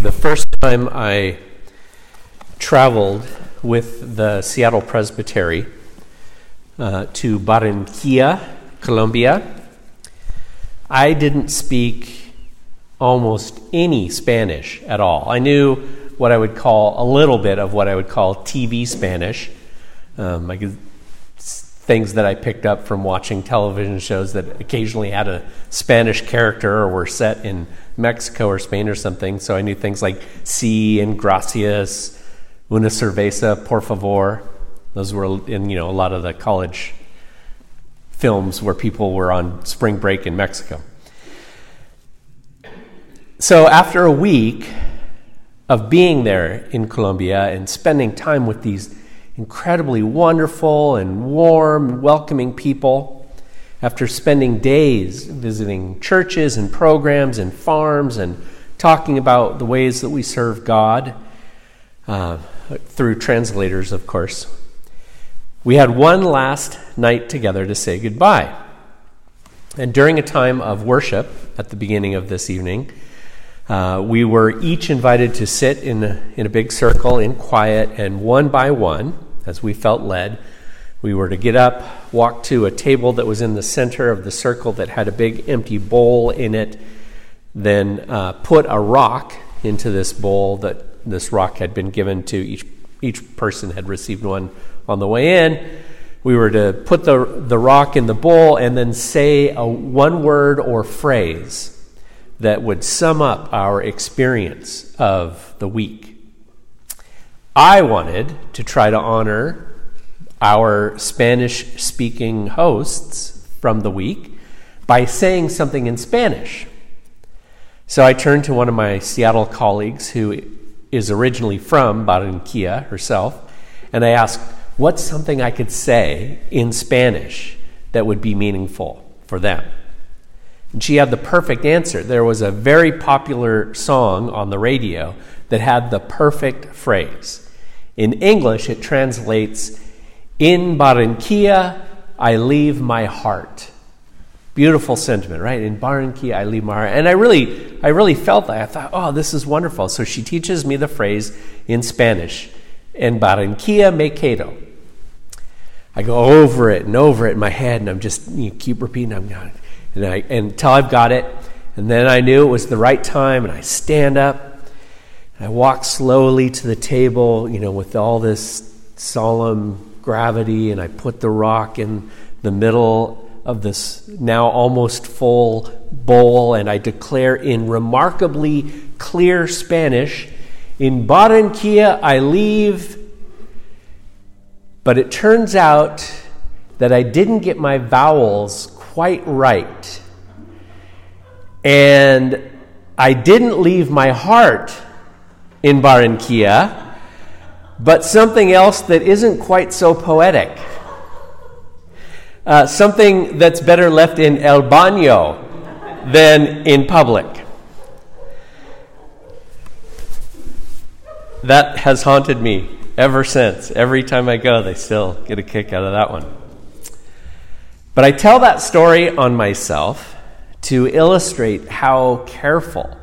the first time I traveled with the Seattle Presbytery uh, to Barranquilla, Colombia, I didn't speak almost any Spanish at all. I knew what I would call a little bit of what I would call TV Spanish. Um, could, things that I picked up from watching television shows that occasionally had a Spanish character or were set in Mexico or Spain or something. So I knew things like sí and gracias, una cerveza, por favor. Those were in you know a lot of the college films where people were on spring break in Mexico. So after a week of being there in Colombia and spending time with these incredibly wonderful and warm, welcoming people, after spending days visiting churches and programs and farms and talking about the ways that we serve God, uh, through translators, of course, we had one last night together to say goodbye. And during a time of worship at the beginning of this evening, uh, we were each invited to sit in a, in a big circle in quiet, and one by one, as we felt led, we were to get up, walk to a table that was in the center of the circle that had a big empty bowl in it, then uh, put a rock into this bowl that this rock had been given to each each person had received one on the way in. We were to put the, the rock in the bowl and then say a one word or phrase that would sum up our experience of the week. I wanted to try to honor our Spanish speaking hosts from the week by saying something in Spanish. So I turned to one of my Seattle colleagues who is originally from Barranquilla herself, and I asked, What's something I could say in Spanish that would be meaningful for them? And she had the perfect answer. There was a very popular song on the radio that had the perfect phrase. In English, it translates in Barranquilla, I leave my heart. Beautiful sentiment, right? In Barranquilla, I leave my heart. And I really, I really felt that. I thought, oh, this is wonderful. So she teaches me the phrase in Spanish, en Barranquilla me quedo. I go over it and over it in my head, and I'm just you know, keep repeating. I'm going, and I, until I've got it, and then I knew it was the right time, and I stand up. I walk slowly to the table, you know, with all this solemn gravity and I put the rock in the middle of this now almost full bowl and I declare in remarkably clear Spanish, in Barranquilla I leave. But it turns out that I didn't get my vowels quite right. And I didn't leave my heart in Barranquilla but something else that isn't quite so poetic. Uh, something that's better left in el baño than in public. That has haunted me ever since. Every time I go, they still get a kick out of that one. But I tell that story on myself to illustrate how careful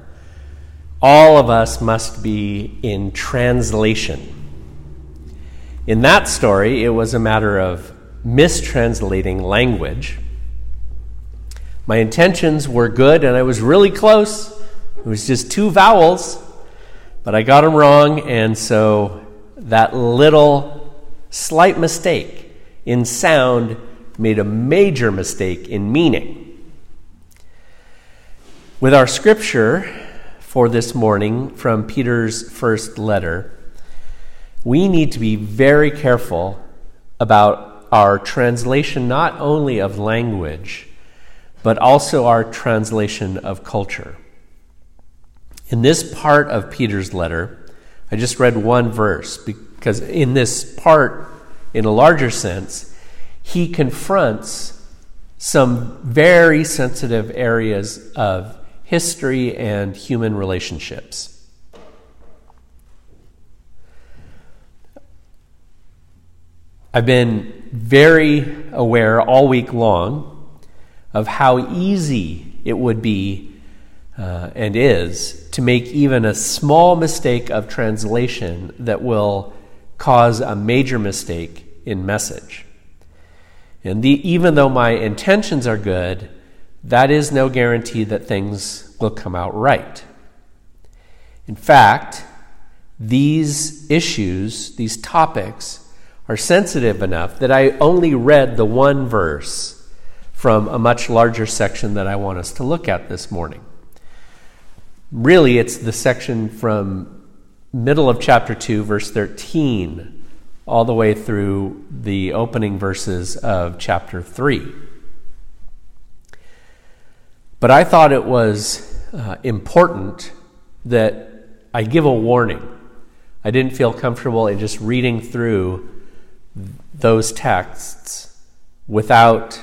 all of us must be in translation in that story, it was a matter of mistranslating language. My intentions were good, and I was really close. It was just two vowels, but I got them wrong, and so that little slight mistake in sound made a major mistake in meaning. With our scripture for this morning from Peter's first letter, we need to be very careful about our translation not only of language, but also our translation of culture. In this part of Peter's letter, I just read one verse because in this part, in a larger sense, he confronts some very sensitive areas of history and human relationships. I've been very aware all week long of how easy it would be uh, and is to make even a small mistake of translation that will cause a major mistake in message. And the, even though my intentions are good, that is no guarantee that things will come out right. In fact, these issues, these topics, are sensitive enough that I only read the one verse from a much larger section that I want us to look at this morning. Really, it's the section from middle of chapter 2, verse 13, all the way through the opening verses of chapter 3. But I thought it was uh, important that I give a warning. I didn't feel comfortable in just reading through those texts without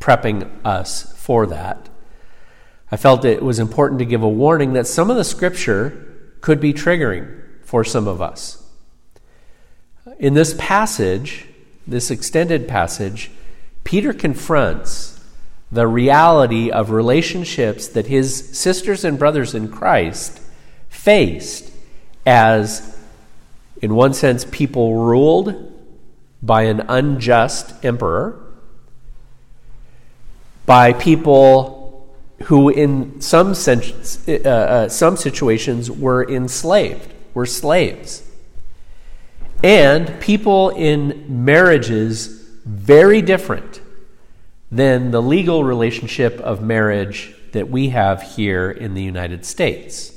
prepping us for that. I felt it was important to give a warning that some of the scripture could be triggering for some of us. In this passage, this extended passage, Peter confronts the reality of relationships that his sisters and brothers in Christ faced as, in one sense, people ruled by an unjust emperor, by people who, in some, sense, uh, uh, some situations, were enslaved, were slaves, and people in marriages very different than the legal relationship of marriage that we have here in the United States.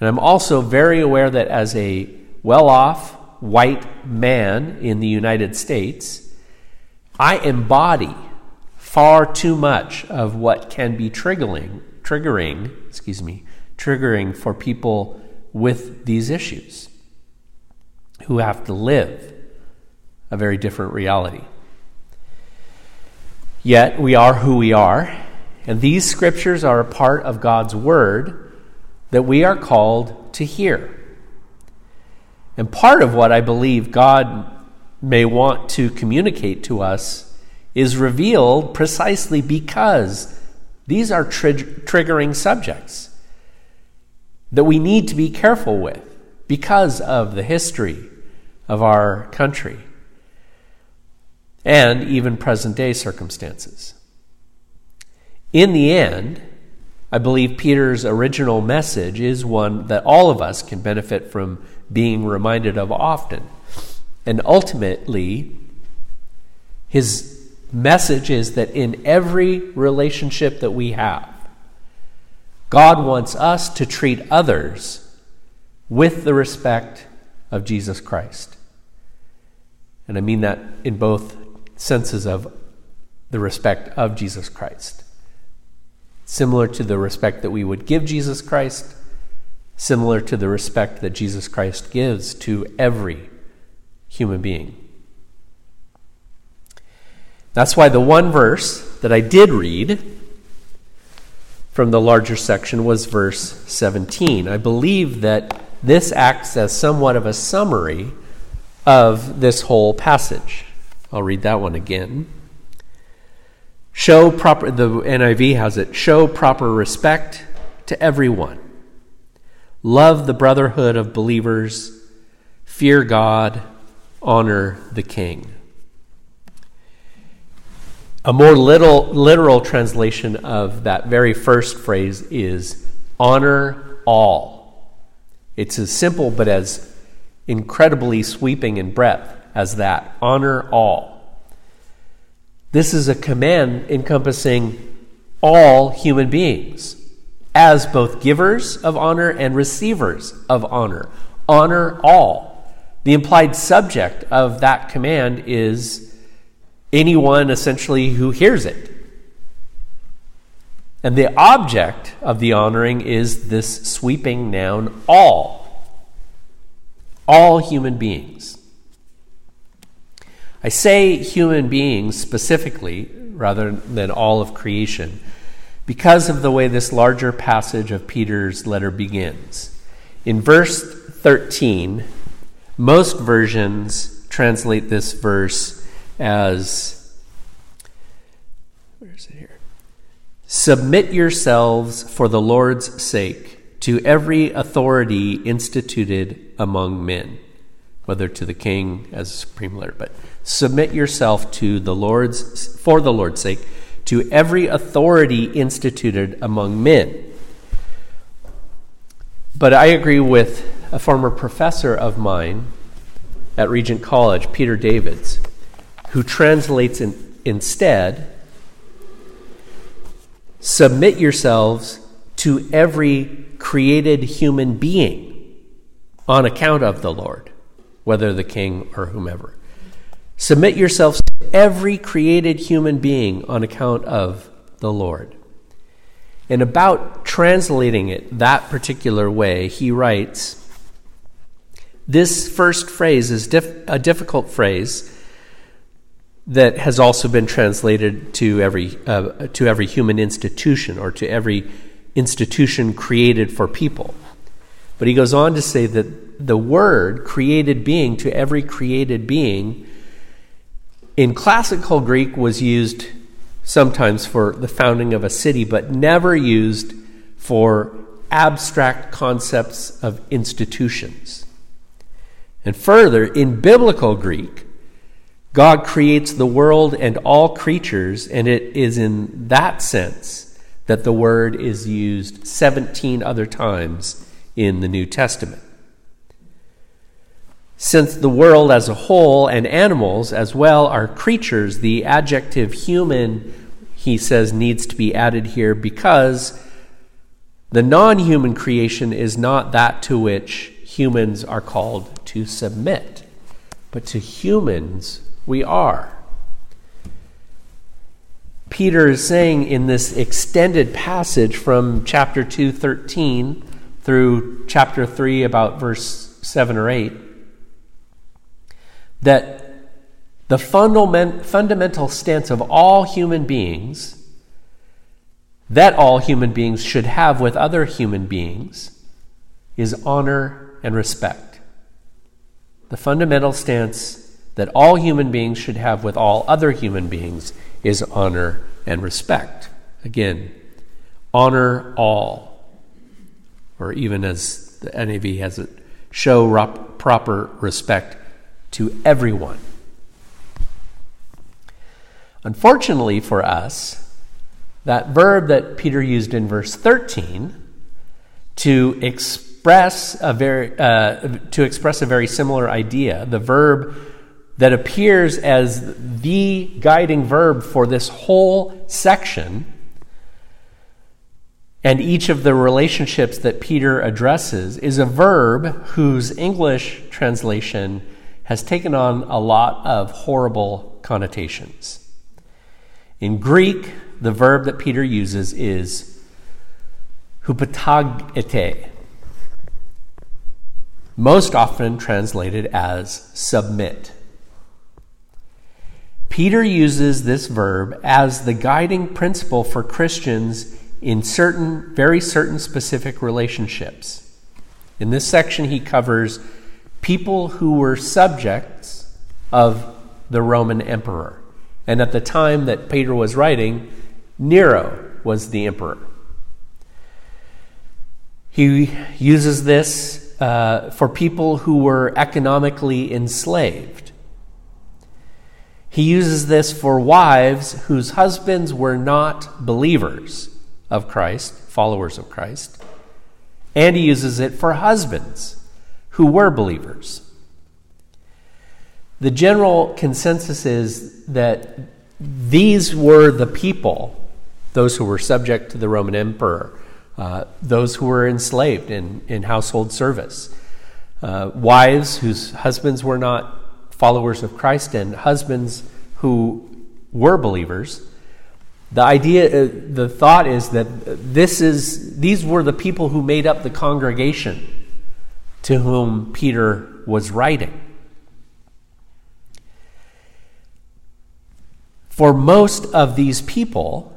And I'm also very aware that as a well off white man in the United States, I embody far too much of what can be triggering, triggering, excuse me, triggering for people with these issues who have to live a very different reality. Yet we are who we are, and these scriptures are a part of God's word that we are called to hear. And part of what I believe God may want to communicate to us is revealed precisely because these are triggering subjects that we need to be careful with because of the history of our country and even present day circumstances. In the end, I believe Peter's original message is one that all of us can benefit from being reminded of often. And ultimately, his message is that in every relationship that we have, God wants us to treat others with the respect of Jesus Christ. And I mean that in both senses of the respect of Jesus Christ. Similar to the respect that we would give Jesus Christ, similar to the respect that Jesus Christ gives to every human being. That's why the one verse that I did read from the larger section was verse 17. I believe that this acts as somewhat of a summary of this whole passage. I'll read that one again. Show proper, the NIV has it, show proper respect to everyone Love the brotherhood of believers, fear God, honor the king. A more little, literal translation of that very first phrase is honor all. It's as simple but as incredibly sweeping in breadth as that. Honor all. This is a command encompassing all human beings as both givers of honor and receivers of honor. Honor all. The implied subject of that command is anyone essentially who hears it. And the object of the honoring is this sweeping noun, all. All human beings. I say human beings specifically rather than all of creation because of the way this larger passage of Peter's letter begins. In verse 13, most versions translate this verse as where is it here? Submit yourselves for the Lord's sake to every authority instituted among men, whether to the king as supreme leader, but submit yourself to the Lord's for the Lord's sake to every authority instituted among men. But I agree with a former professor of mine at Regent College, Peter Davids, who translates in, instead submit yourselves to every created human being on account of the Lord, whether the king or whomever. Submit yourselves every created human being on account of the Lord. And about translating it that particular way, he writes this first phrase is a difficult phrase that has also been translated to every, uh, to every human institution or to every institution created for people. But he goes on to say that the word created being to every created being in classical Greek was used sometimes for the founding of a city, but never used for abstract concepts of institutions. And further, in biblical Greek, God creates the world and all creatures, and it is in that sense that the word is used 17 other times in the New Testament. Since the world as a whole and animals as well are creatures, the adjective human, he says, needs to be added here because the non human creation is not that to which humans are called to submit, but to humans we are. Peter is saying in this extended passage from chapter 2, 13 through chapter 3, about verse 7 or 8, that the fundamental stance of all human beings, that all human beings should have with other human beings, is honor and respect. The fundamental stance that all human beings should have with all other human beings is honor and respect. Again, honor all, or even as the NIV has it, show proper respect to everyone. Unfortunately for us, that verb that Peter used in verse 13 to express a very, uh, to express a very similar idea. The verb that appears as the guiding verb for this whole section and each of the relationships that Peter addresses is a verb whose English translation has taken on a lot of horrible connotations. In Greek, the verb that Peter uses is hupatagete, most often translated as submit. Peter uses this verb as the guiding principle for Christians in certain, very certain specific relationships. In this section, he covers people who were subjects of the Roman emperor. And at the time that Peter was writing, Nero was the emperor. He uses this uh, for people who were economically enslaved. He uses this for wives whose husbands were not believers of Christ, followers of Christ. And he uses it for husbands who were believers. The general consensus is that these were the people, those who were subject to the Roman emperor, uh, those who were enslaved in, in household service, uh, wives whose husbands were not followers of Christ, and husbands who were believers. The idea, uh, the thought is that this is, these were the people who made up the congregation to whom Peter was writing. For most of these people,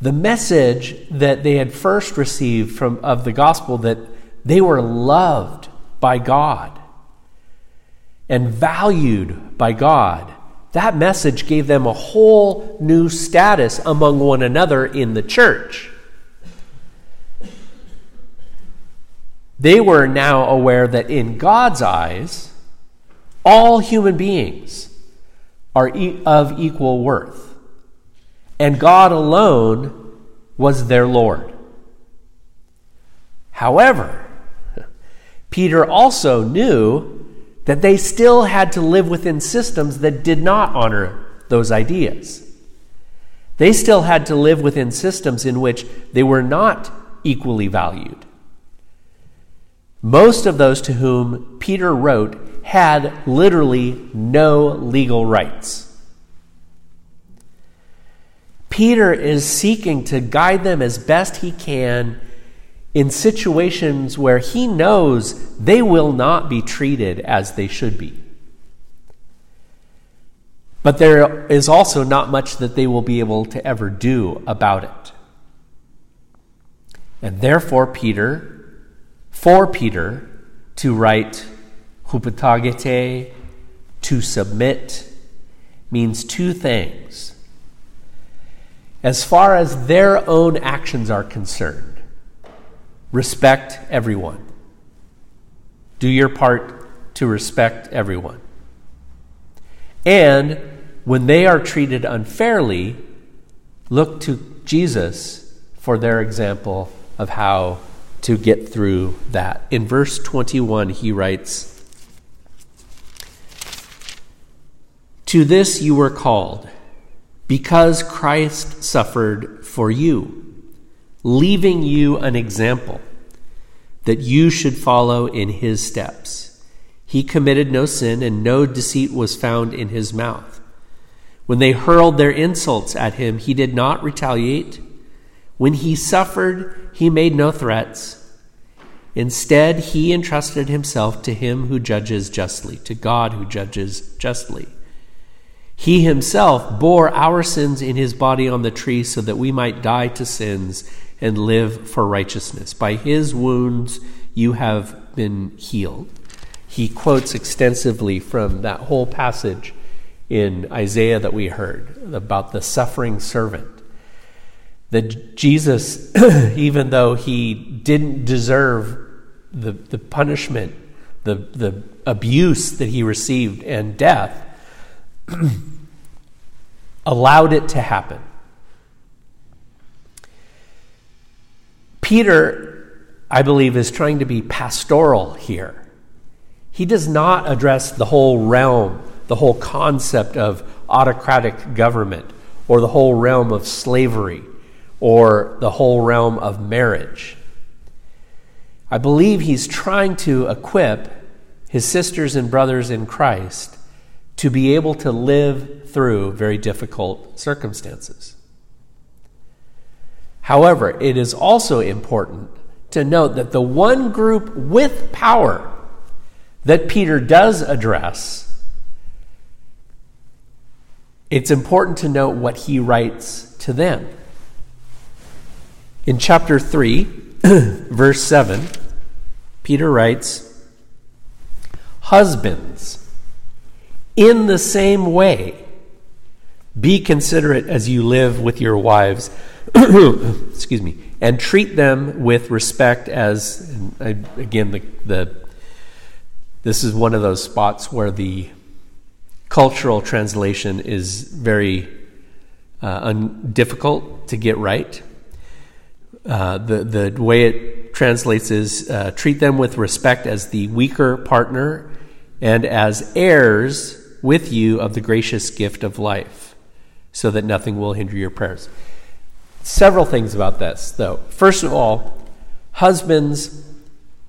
the message that they had first received from, of the gospel that they were loved by God and valued by God that message gave them a whole new status among one another in the church. They were now aware that in God's eyes, all human beings are e- of equal worth, and God alone was their Lord. However, Peter also knew that they still had to live within systems that did not honor those ideas. They still had to live within systems in which they were not equally valued. Most of those to whom Peter wrote had literally no legal rights. Peter is seeking to guide them as best he can in situations where he knows they will not be treated as they should be. But there is also not much that they will be able to ever do about it. And therefore, Peter, for Peter, to write hupatagete, to submit, means two things. As far as their own actions are concerned, respect everyone. Do your part to respect everyone. And when they are treated unfairly, look to Jesus for their example of how to get through that. In verse 21, he writes To this you were called, because Christ suffered for you leaving you an example that you should follow in his steps. He committed no sin, and no deceit was found in his mouth. When they hurled their insults at him, he did not retaliate. When he suffered, he made no threats. Instead, he entrusted himself to him who judges justly, to God who judges justly. He himself bore our sins in his body on the tree so that we might die to sins and live for righteousness. By his wounds you have been healed. He quotes extensively from that whole passage in Isaiah that we heard about the suffering servant. That Jesus, even though he didn't deserve the, the punishment, the, the abuse that he received, and death, allowed it to happen Peter, I believe, is trying to be pastoral here. He does not address the whole realm, the whole concept of autocratic government, or the whole realm of slavery, or the whole realm of marriage. I believe he's trying to equip his sisters and brothers in Christ to be able to live through very difficult circumstances. However, it is also important to note that the one group with power that Peter does address, it's important to note what he writes to them. In chapter 3, verse 7, Peter writes, Husbands, in the same way, be considerate as you live with your wives excuse me, and treat them with respect as, again, the, the, this is one of those spots where the cultural translation is very uh, un- difficult to get right. Uh, the, the way it translates is uh, treat them with respect as the weaker partner and as heirs with you of the gracious gift of life, so that nothing will hinder your prayers. Several things about this, though. First of all, husbands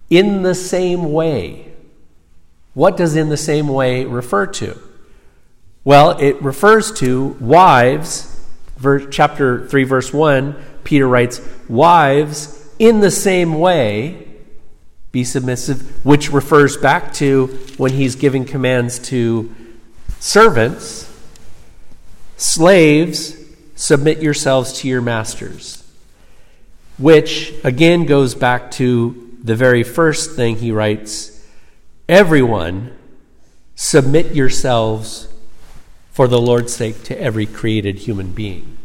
in the same way. What does in the same way refer to? Well, it refers to wives, verse, chapter 3, verse 1. Peter writes, Wives, in the same way, be submissive, which refers back to when he's giving commands to servants. Slaves, submit yourselves to your masters. Which, again, goes back to the very first thing he writes everyone, submit yourselves for the Lord's sake to every created human being.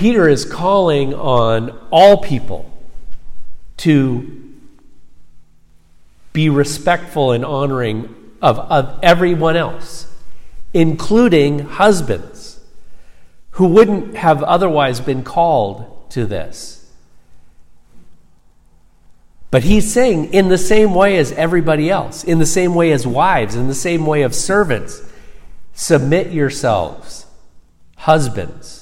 Peter is calling on all people to be respectful and honoring of, of everyone else, including husbands who wouldn't have otherwise been called to this. But he's saying, in the same way as everybody else, in the same way as wives, in the same way of servants, submit yourselves, husbands.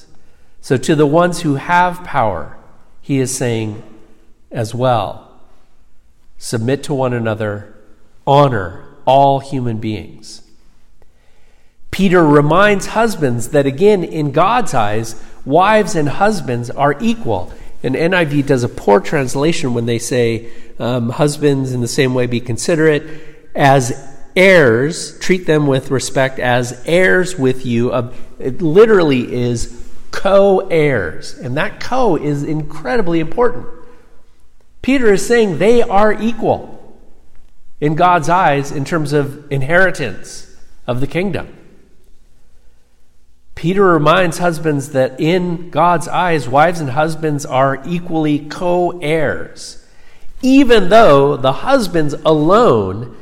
So to the ones who have power, he is saying as well, submit to one another, honor all human beings. Peter reminds husbands that, again, in God's eyes, wives and husbands are equal. And NIV does a poor translation when they say, um, husbands in the same way be considerate, as heirs, treat them with respect as heirs with you. It literally is co heirs. And that co is incredibly important. Peter is saying they are equal in God's eyes in terms of inheritance of the kingdom. Peter reminds husbands that in God's eyes, wives and husbands are equally co heirs, even though the husbands alone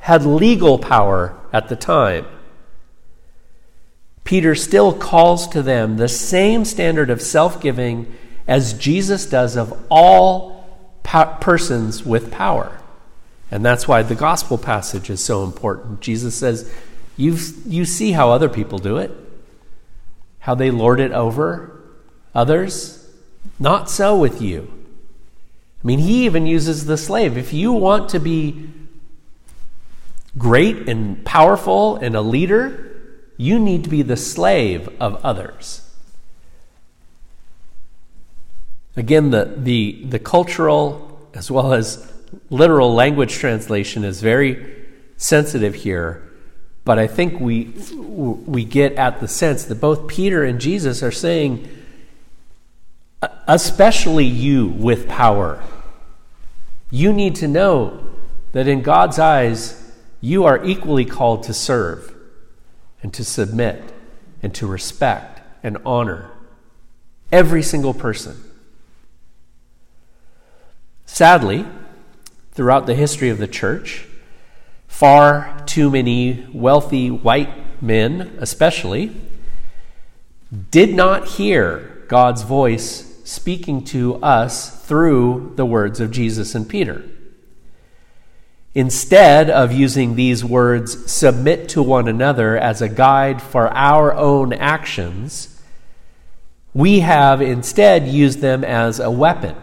had legal power at the time. Peter still calls to them the same standard of self giving as Jesus does of all persons with power. And that's why the gospel passage is so important. Jesus says, you you see how other people do it how they lord it over others. Not so with you. I mean, he even uses the slave. If you want to be great and powerful and a leader, you need to be the slave of others. Again, the, the, the cultural as well as literal language translation is very sensitive here but I think we, we get at the sense that both Peter and Jesus are saying, especially you with power, you need to know that in God's eyes, you are equally called to serve and to submit and to respect and honor every single person. Sadly, throughout the history of the church, Far too many wealthy white men, especially, did not hear God's voice speaking to us through the words of Jesus and Peter. Instead of using these words, submit to one another, as a guide for our own actions, we have instead used them as a weapon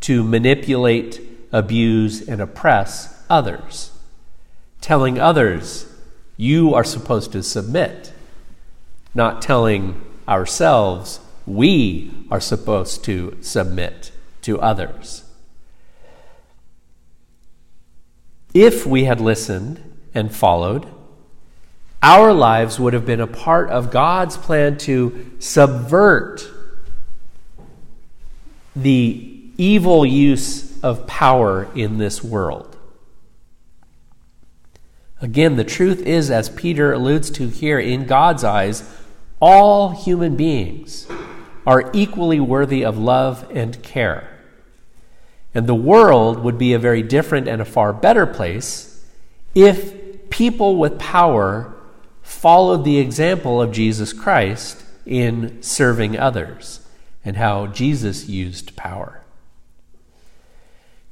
to manipulate, abuse, and oppress others telling others, you are supposed to submit, not telling ourselves, we are supposed to submit to others. If we had listened and followed, our lives would have been a part of God's plan to subvert the evil use of power in this world. Again, the truth is, as Peter alludes to here, in God's eyes, all human beings are equally worthy of love and care. And the world would be a very different and a far better place if people with power followed the example of Jesus Christ in serving others and how Jesus used power.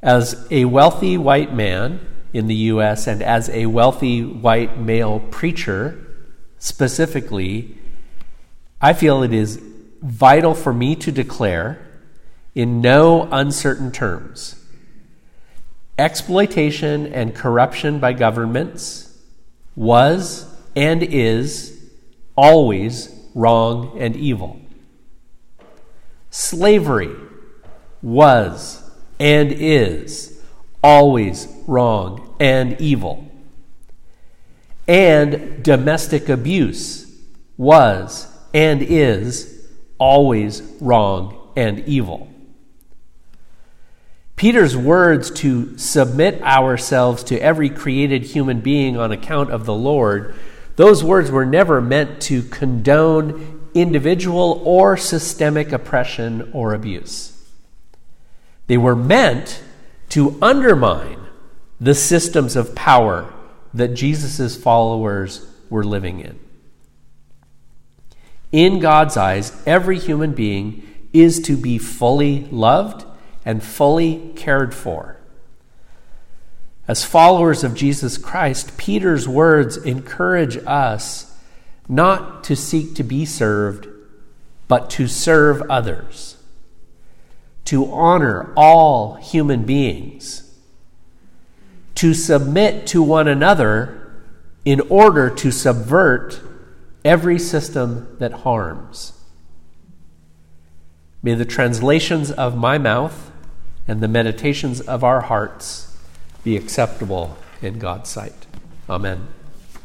As a wealthy white man, in the U.S., and as a wealthy white male preacher specifically, I feel it is vital for me to declare in no uncertain terms exploitation and corruption by governments was and is always wrong and evil. Slavery was and is always wrong and evil. And domestic abuse was and is always wrong and evil. Peter's words to submit ourselves to every created human being on account of the Lord Those words were never meant to condone individual or systemic oppression or abuse. They were meant to undermine the systems of power that Jesus' followers were living in. In God's eyes, every human being is to be fully loved and fully cared for. As followers of Jesus Christ, Peter's words encourage us not to seek to be served, but to serve others, to honor all human beings, to submit to one another in order to subvert every system that harms. May the translations of my mouth and the meditations of our hearts be acceptable in God's sight. Amen.